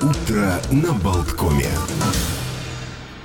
Утро на Болткоме.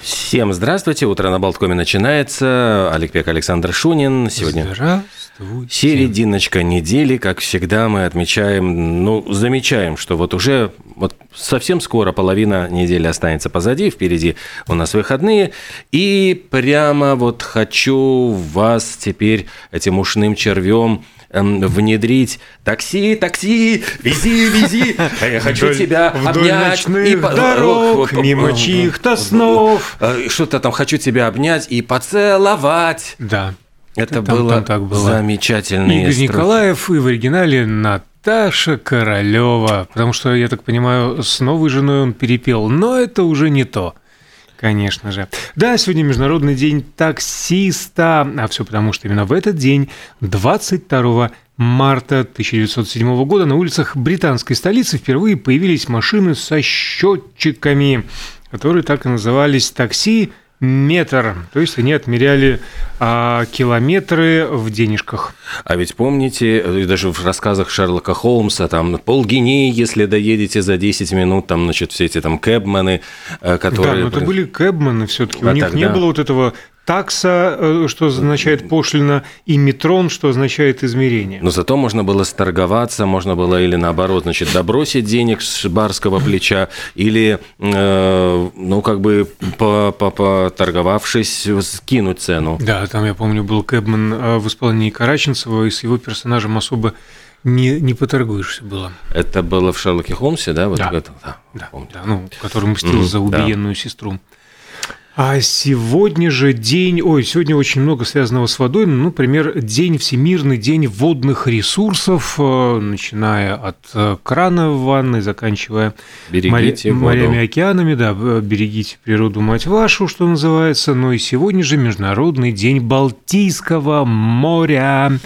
Всем здравствуйте. Утро на Болткоме начинается. Олег Пек, Александр Шунин. Сегодня Здравствуйте. серединочка недели. Как всегда, мы отмечаем, ну, замечаем, что вот уже вот совсем скоро половина недели останется позади. Впереди у нас выходные. И прямо вот хочу вас теперь этим ушным червем эм, внедрить такси, такси, вези, вези, я хочу Вдоль- тебя вдоль обнять. ночных по- дорог, мимо чьих-то снов. э, Что-то там хочу тебя обнять и поцеловать. Да. Это Там- было там так было. замечательные Игорь строфы. Николаев и в оригинале Наташа Королева. Потому что, я так понимаю, с новой женой он перепел. Но это уже не то. Конечно же. Да, сегодня Международный день таксиста. А все потому, что именно в этот день, 22 марта 1907 года, на улицах британской столицы впервые появились машины со счетчиками, которые так и назывались такси метр. То есть они отмеряли а, километры в денежках. А ведь помните, даже в рассказах Шерлока Холмса, там полгинеи, если доедете за 10 минут, там, значит, все эти там кэбмены, э, Да, которые... но это были кэбмены все-таки. А У них тогда- не было вот этого такса, э, что означает пошлина, и метрон, что означает измерение. Но зато можно было сторговаться, можно было или наоборот, значит, добросить денег с барского плеча, или, э, ну, как бы, по- по- поторговавшись, скинуть цену. Да, там, я помню, был кэбмен э, в исполнении Караченцева, и с его персонажем особо не, не поторгуешься было. Это было в Шерлоке Холмсе, да? Вот Да. это, да, Да, помню. да, ну, который мстил Мгм, за да. убиенную сестру. А сегодня же день, ой, сегодня очень много связанного с водой, ну, например, день Всемирный день водных ресурсов, э, начиная от э, крана в ванной, заканчивая Берегите моря- морями, океанами, да, берегите природу, мать вашу, что называется. Но и сегодня же Международный день Балтийского моря.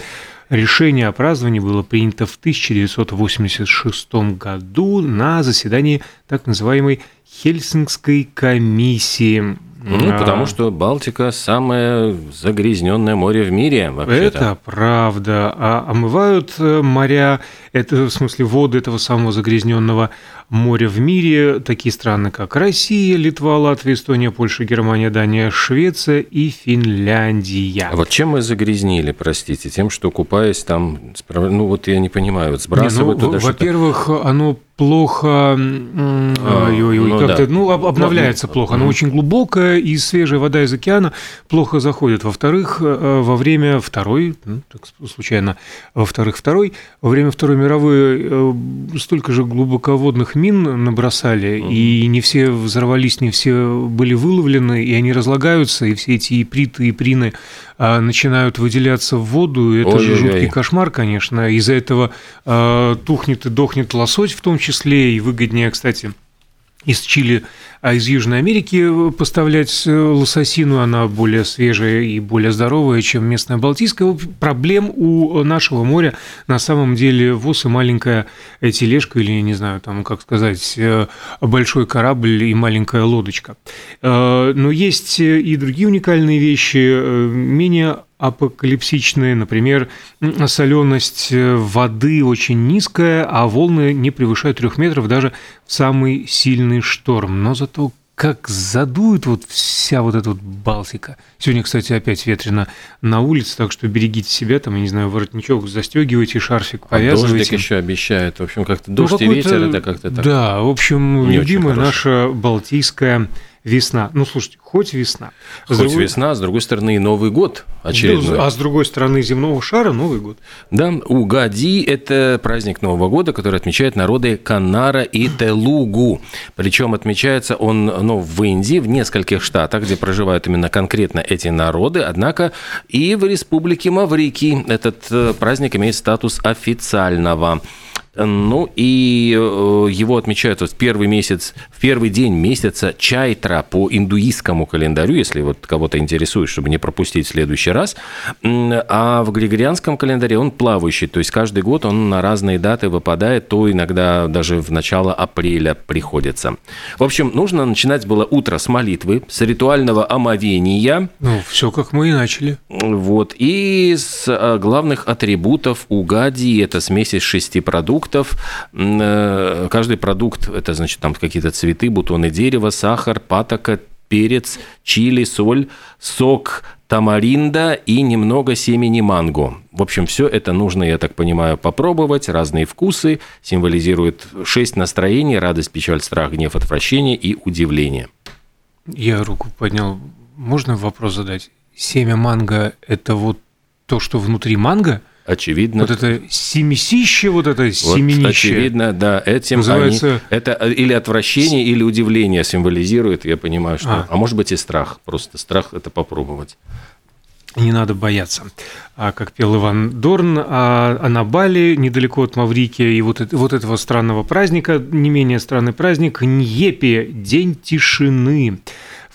Решение о праздновании было принято в 1986 году на заседании так называемой Хельсинкской комиссии. Ну, А, потому что Балтика самое загрязненное море в мире, вообще-то. Это правда. А омывают э, моря, это в смысле воды этого самого загрязненного моря в мире такие страны, как Россия, Литва, Латвия, Эстония, Польша, Германия, Дания, Швеция и Финляндия. А вот чем мы загрязнили, простите? Тем, что купаясь там, ну вот я не понимаю, вот Не, сбрасывают ну, туда что-то. во-первых, оно плохо, А, ну как-то, да. ну, об- обновляется Ну, плохо. Оно мгм. очень глубокое, и свежая вода из океана плохо заходит. Во-вторых, э, во время второй, ну, так случайно, во-вторых, второй, во время Второй мировой э, столько же глубоководных мин набросали, и не все взорвались, не все были выловлены, и они разлагаются, и все эти иприты и прины а, начинают выделяться в воду, и это же жуткий кошмар, конечно. Из-за этого э, тухнет и дохнет лосось в том числе, и выгоднее, кстати, из Чили, а из Южной Америки поставлять э, лососину, она более свежая и более здоровая, чем местная балтийская. Проблем у нашего моря на самом деле ВОЗ и маленькая э, тележка, или, не знаю, там, как сказать, э, большой корабль и маленькая лодочка. Э, Но есть э, и другие уникальные вещи, э, менее апокалипсичные, например, соленость воды очень низкая, а волны не превышают трех метров даже в самый сильный шторм. Но зато как задует вот вся вот эта вот Балтика. Сегодня, кстати, опять ветрено на улице, так что берегите себя, там, я не знаю, воротничок застегивайте, шарфик А дождик повязывайте. еще обещает. В общем, как-то Ну, дождь и какой-то- ветер, это как-то так. Да, в общем, Не любимая наша балтийская весна. Ну, слушайте, хоть весна. С Хоть другой- весна, с другой стороны, Новый год очередной. А с другой стороны земного шара Новый год. Да, Угади – это праздник Нового года, который отмечают народы Канара и Телугу. Причем отмечается он ну, в Индии, в нескольких штатах, где проживают именно конкретно эти народы. Однако и в республике Маврикий этот э, праздник имеет статус официального. Ну и э, его отмечают вот в первый месяц, в первый день месяца Чайтра по индуистскому календарю, если вот кого-то интересует, чтобы не пропустить в следующий раз. А в григорианском календаре он плавающий, то есть каждый год он на разные даты выпадает, то иногда даже в начало апреля приходится. В общем, нужно начинать было утро с молитвы, с ритуального омовения, Ну, все как мы и начали. вот. И из э, главных атрибутов угади – это смесь из шести продуктов, продуктов. Э, каждый продукт – это, значит, там какие-то цветы, бутоны дерева, сахар, патока, перец, чили, соль, сок тамаринда и немного семени манго. В общем, все это нужно, я так понимаю, попробовать. Разные вкусы символизируют шесть настроений – радость, печаль, страх, гнев, отвращение и удивление. Я руку поднял. Можно вопрос задать? Семя манго – это вот то, что внутри манго – очевидно. Вот это семисище, вот это вот, семенище. Очевидно, да, этим Называется... они, это или отвращение, или удивление символизирует, я понимаю, что... А. а может быть и страх, просто страх это попробовать. Не надо бояться. А, как пел Иван Дорн, а, а на Бали, недалеко от Маврикия, и вот, вот этого странного праздника, не менее странный праздник, Ньепи, День тишины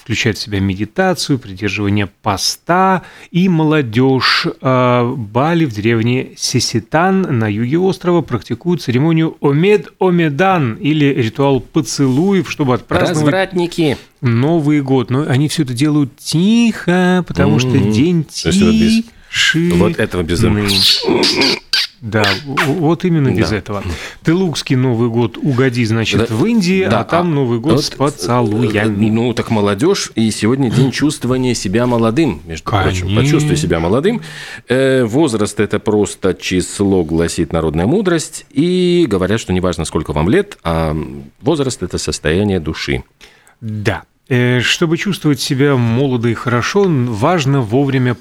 включает в себя медитацию, придерживание поста и молодежь. А, Бали в деревне Сеситан на юге острова практикуют церемонию Омед-Омедан или ритуал поцелуев, чтобы отпраздновать... Развратники! Новый год. Но они все это делают тихо, потому mm-hmm. что день тишины. Вот этого безумия. Да, вот именно без да. этого. Тылукский Новый год угоди, значит, да, в Индии, да, а там а, Новый год вот, с поцелуями. Ну, так молодежь, и сегодня день чувствования себя молодым, между Конечно. прочим. Почувствуй себя молодым. Э, возраст – это просто число, гласит народная мудрость, и говорят, что неважно, сколько вам лет, а возраст – это состояние души. Да, Э, чтобы чувствовать себя молодо и хорошо, важно вовремя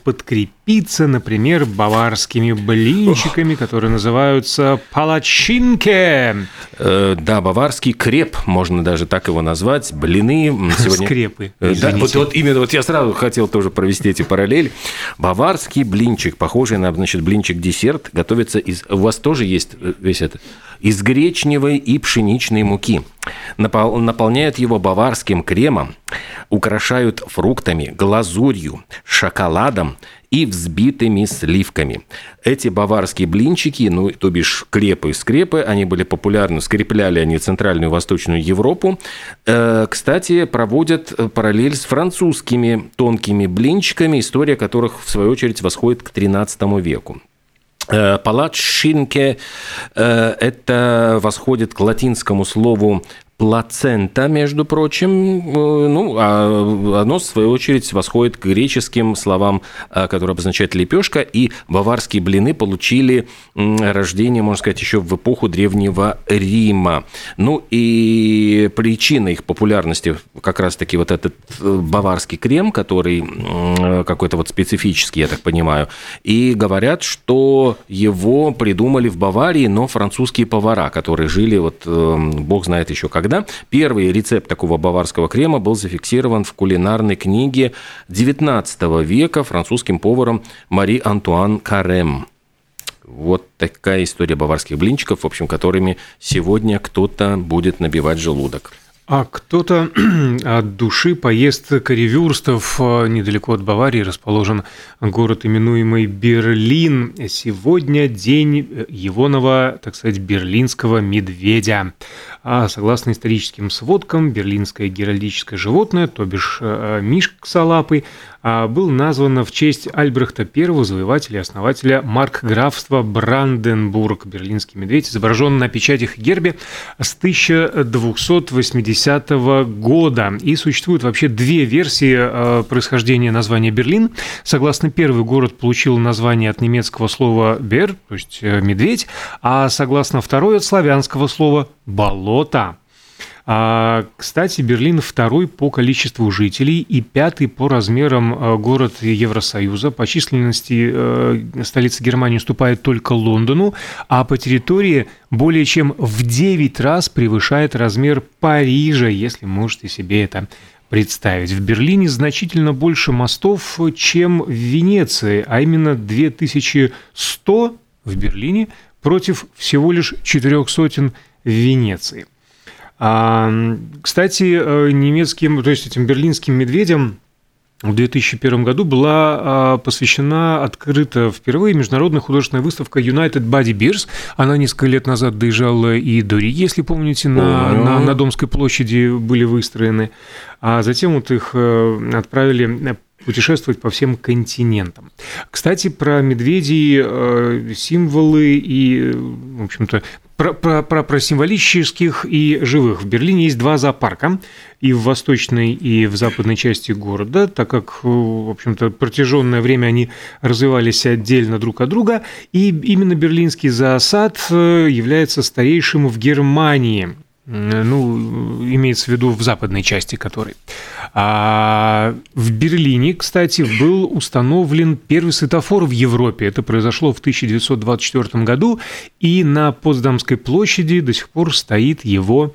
подкрепиться, например, баварскими блинчиками, которые называются палачинке. Э, да, баварский креп, можно даже так его назвать. Блины сегодня... Скрепы. Э, да, вот, вот именно, вот я сразу хотел тоже провести эти параллели. Баварский блинчик, похожий на, значит, блинчик-десерт, готовится из... У вас тоже есть весь этот из гречневой и пшеничной муки. Наполняют его баварским кремом, украшают фруктами, глазурью, шоколадом и взбитыми сливками. Эти баварские блинчики, ну, то бишь крепы-скрепы, они были популярны, скрепляли они Центральную и Восточную Европу. Э, кстати, проводят параллель с французскими тонкими блинчиками, история которых, в свою очередь, восходит к XIII веку. Э, Палатшинке э, – это восходит к латинскому слову плацента, между прочим, э, ну, а оно, в свою очередь, восходит к греческим словам, э, которые обозначают лепешка, и баварские блины получили рождение, можно сказать, еще в эпоху Древнего Рима. Ну, и причина их популярности как раз-таки вот этот э, баварский крем, который какой-то вот специфический, я так понимаю, и говорят, что его придумали в Баварии, но французские повара, которые жили, вот бог знает еще когда, когда. Первый рецепт такого баварского крема был зафиксирован в кулинарной книге XIX века французским поваром Мари Антуан Карем. Вот такая история баварских блинчиков, в общем, которыми сегодня кто-то будет набивать желудок. А кто-то от души поест коревюрстов. Недалеко от Баварии расположен город, именуемый Берлин. Сегодня день егоного, так сказать, берлинского медведя. А согласно историческим сводкам, берлинское геральдическое животное, то бишь э, мишксалапый, а, был назван в честь Альбрехта I, завоевателя и основателя маркграфства Бранденбург. Берлинский медведь изображен на печатях и гербе с 1280 года. И существует вообще две версии э, происхождения названия Берлин. Согласно первой, город получил название от немецкого слова «бер», то есть э, «медведь», а согласно второй от славянского слова «болото». А, кстати, Берлин второй по количеству жителей и пятый по размерам э, город Евросоюза. По численности э, столица Германии уступает только Лондону, а по территории более чем в 9 раз превышает размер Парижа, если можете себе это представить. В Берлине значительно больше мостов, чем в Венеции, а именно 2100 в Берлине против всего лишь четырех сотен в Венеции. А, кстати, э, немецким, то есть этим берлинским медведям в 2001 году была а, посвящена открыта впервые международная художественная выставка United Body Bears. Она несколько лет назад доезжала и до Риги, если помните, на, на, на Домской площади были выстроены. А затем вот их э, отправили путешествовать по всем континентам. Кстати, про медведей, э, символы и, в общем-то, про, про, про, про символических и живых. В Берлине есть два зоопарка, и в восточной, и в западной части города, так как, э, в общем-то, протяженное время они развивались отдельно друг от друга, и именно берлинский зоосад э, является старейшим в Германии ну, имеется в виду в западной части которой. А в Берлине, кстати, был установлен первый светофор в Европе. Это произошло в 1924 году, и на Потсдамской площади до сих пор стоит его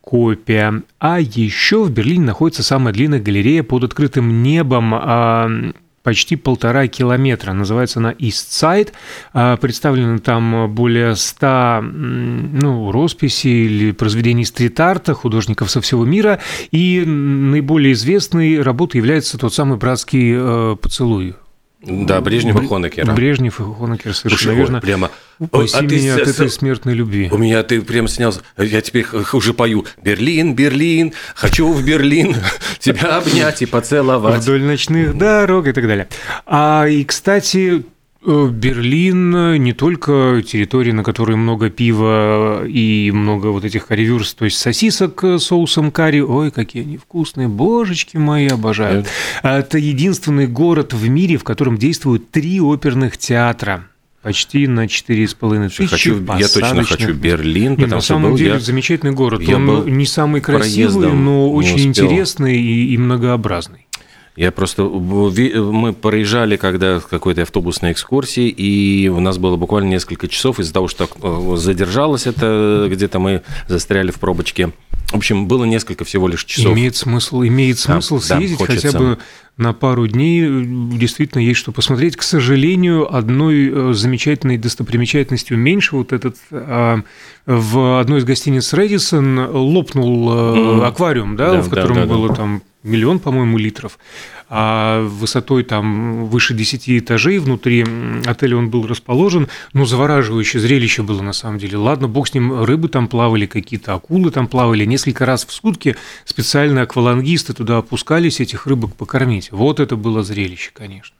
копия. А еще в Берлине находится самая длинная галерея под открытым небом а, почти полтора километра. Называется она East Side. А, представлено там более ста ну, росписей или произведений стрит-арта художников со всего мира. И наиболее известной работой является тот самый братский э, поцелуй да, Брежнев и Хонекера. Брежнев и Хонекер, совершенно верно. Прямо... Упаси а меня ты, от этой смертной любви. У меня ты прям снял... Я теперь уже пою. Берлин, Берлин, хочу в Берлин тебя обнять и поцеловать. Вдоль ночных дорог и так далее. А, и, кстати, Берлин не только территория, на которой много пива и много вот этих карри то есть сосисок с соусом карри. Ой, какие они вкусные, божечки мои, обожаю. Это единственный город в мире, в котором действуют три оперных театра почти на 4,5 тысячи хочу, Я точно хочу Берлин, потому на самом деле я, замечательный город. Я Он не самый красивый, но очень интересный и, и многообразный. Я просто... Мы проезжали когда какой-то автобусной экскурсии, и у нас было буквально несколько часов из-за того, что э, задержалось это, где-то мы застряли в пробочке. В общем, было несколько всего лишь часов. Имеет смысл, имеет смысл да, съездить да, хотя бы на пару дней. Действительно, есть что посмотреть. К сожалению, одной э, замечательной достопримечательностью меньше вот этот а, в одной из гостиниц Редисон лопнул mm. аквариум, да, да в котором да, да, было да. там миллион, по-моему, литров, а высотой там выше 10 этажей внутри отеля он был расположен, но завораживающее зрелище было на самом деле. Ладно, бог с ним, рыбы там плавали, какие-то акулы там плавали, несколько раз в сутки специально аквалангисты туда опускались этих рыбок покормить. Вот это было зрелище, конечно.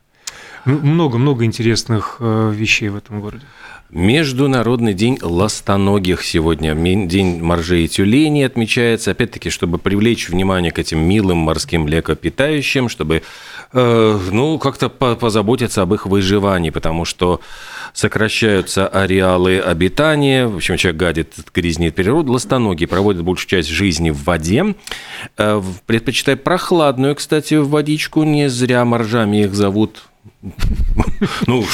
Много-много интересных э, вещей в этом городе. Международный день ластоногих сегодня. День моржей и тюленей отмечается, опять-таки, чтобы привлечь внимание к этим милым морским млекопитающим, чтобы, ну, как-то позаботиться об их выживании, потому что сокращаются ареалы обитания, в общем, человек гадит, грязнит природу, ластоногие проводят большую часть жизни в воде, э, предпочитают прохладную, кстати, водичку, не зря моржами их зовут, ну,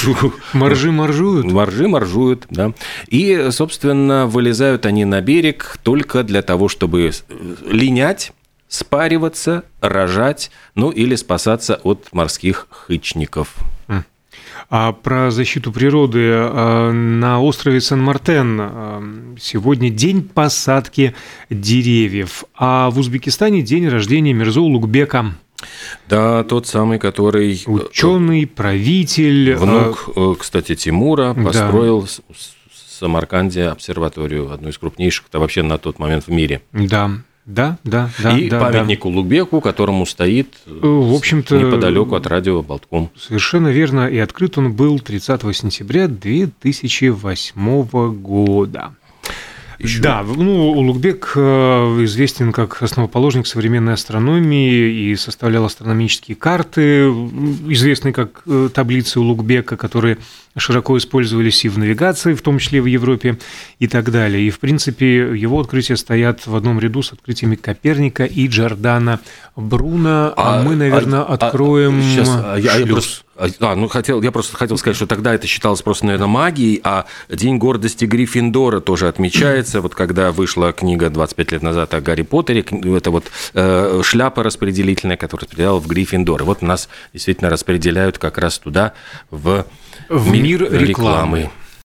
моржи моржуют. Моржи моржуют, да. И, собственно, вылезают они на берег только для того, чтобы линять, спариваться, рожать, ну или спасаться от морских хычников. А про защиту природы а, на острове Сан-Мартен а, сегодня день посадки деревьев, а в Узбекистане день рождения Мирзо Улугбека. Да, тот самый, который... Э, Ученый, правитель. Э, внук, э, кстати, Тимура построил да. в Самарканде обсерваторию, одну из крупнейших, это вообще на тот момент в мире. Да, да, да, да. И да, памятник да. Улугбеку, которому стоит в общем-то, неподалеку от радио Болтком. Совершенно верно. И открыт он был 30 сентября 2008 года. Еще. Да, ну, Улугбек э, известен как основоположник современной астрономии и составлял астрономические карты, известные как э, таблицы Улугбека, которые широко использовались и в навигации, в том числе в Европе и так далее. И, в принципе, его открытия стоят в одном ряду с открытиями Коперника и Джордана Бруно. А, а мы, наверное, а, откроем... А, сейчас, а, я, я просто, а, ну, хотел, я просто хотел сказать, что тогда это считалось просто, наверное, магией, а День гордости Гриффиндора тоже отмечается. Вот когда вышла книга 25 лет назад о Гарри Поттере, это вот э, шляпа распределительная, которая распределяла в Гриффиндор. И вот нас действительно распределяют как раз туда, в в мир рекламы. рекламы.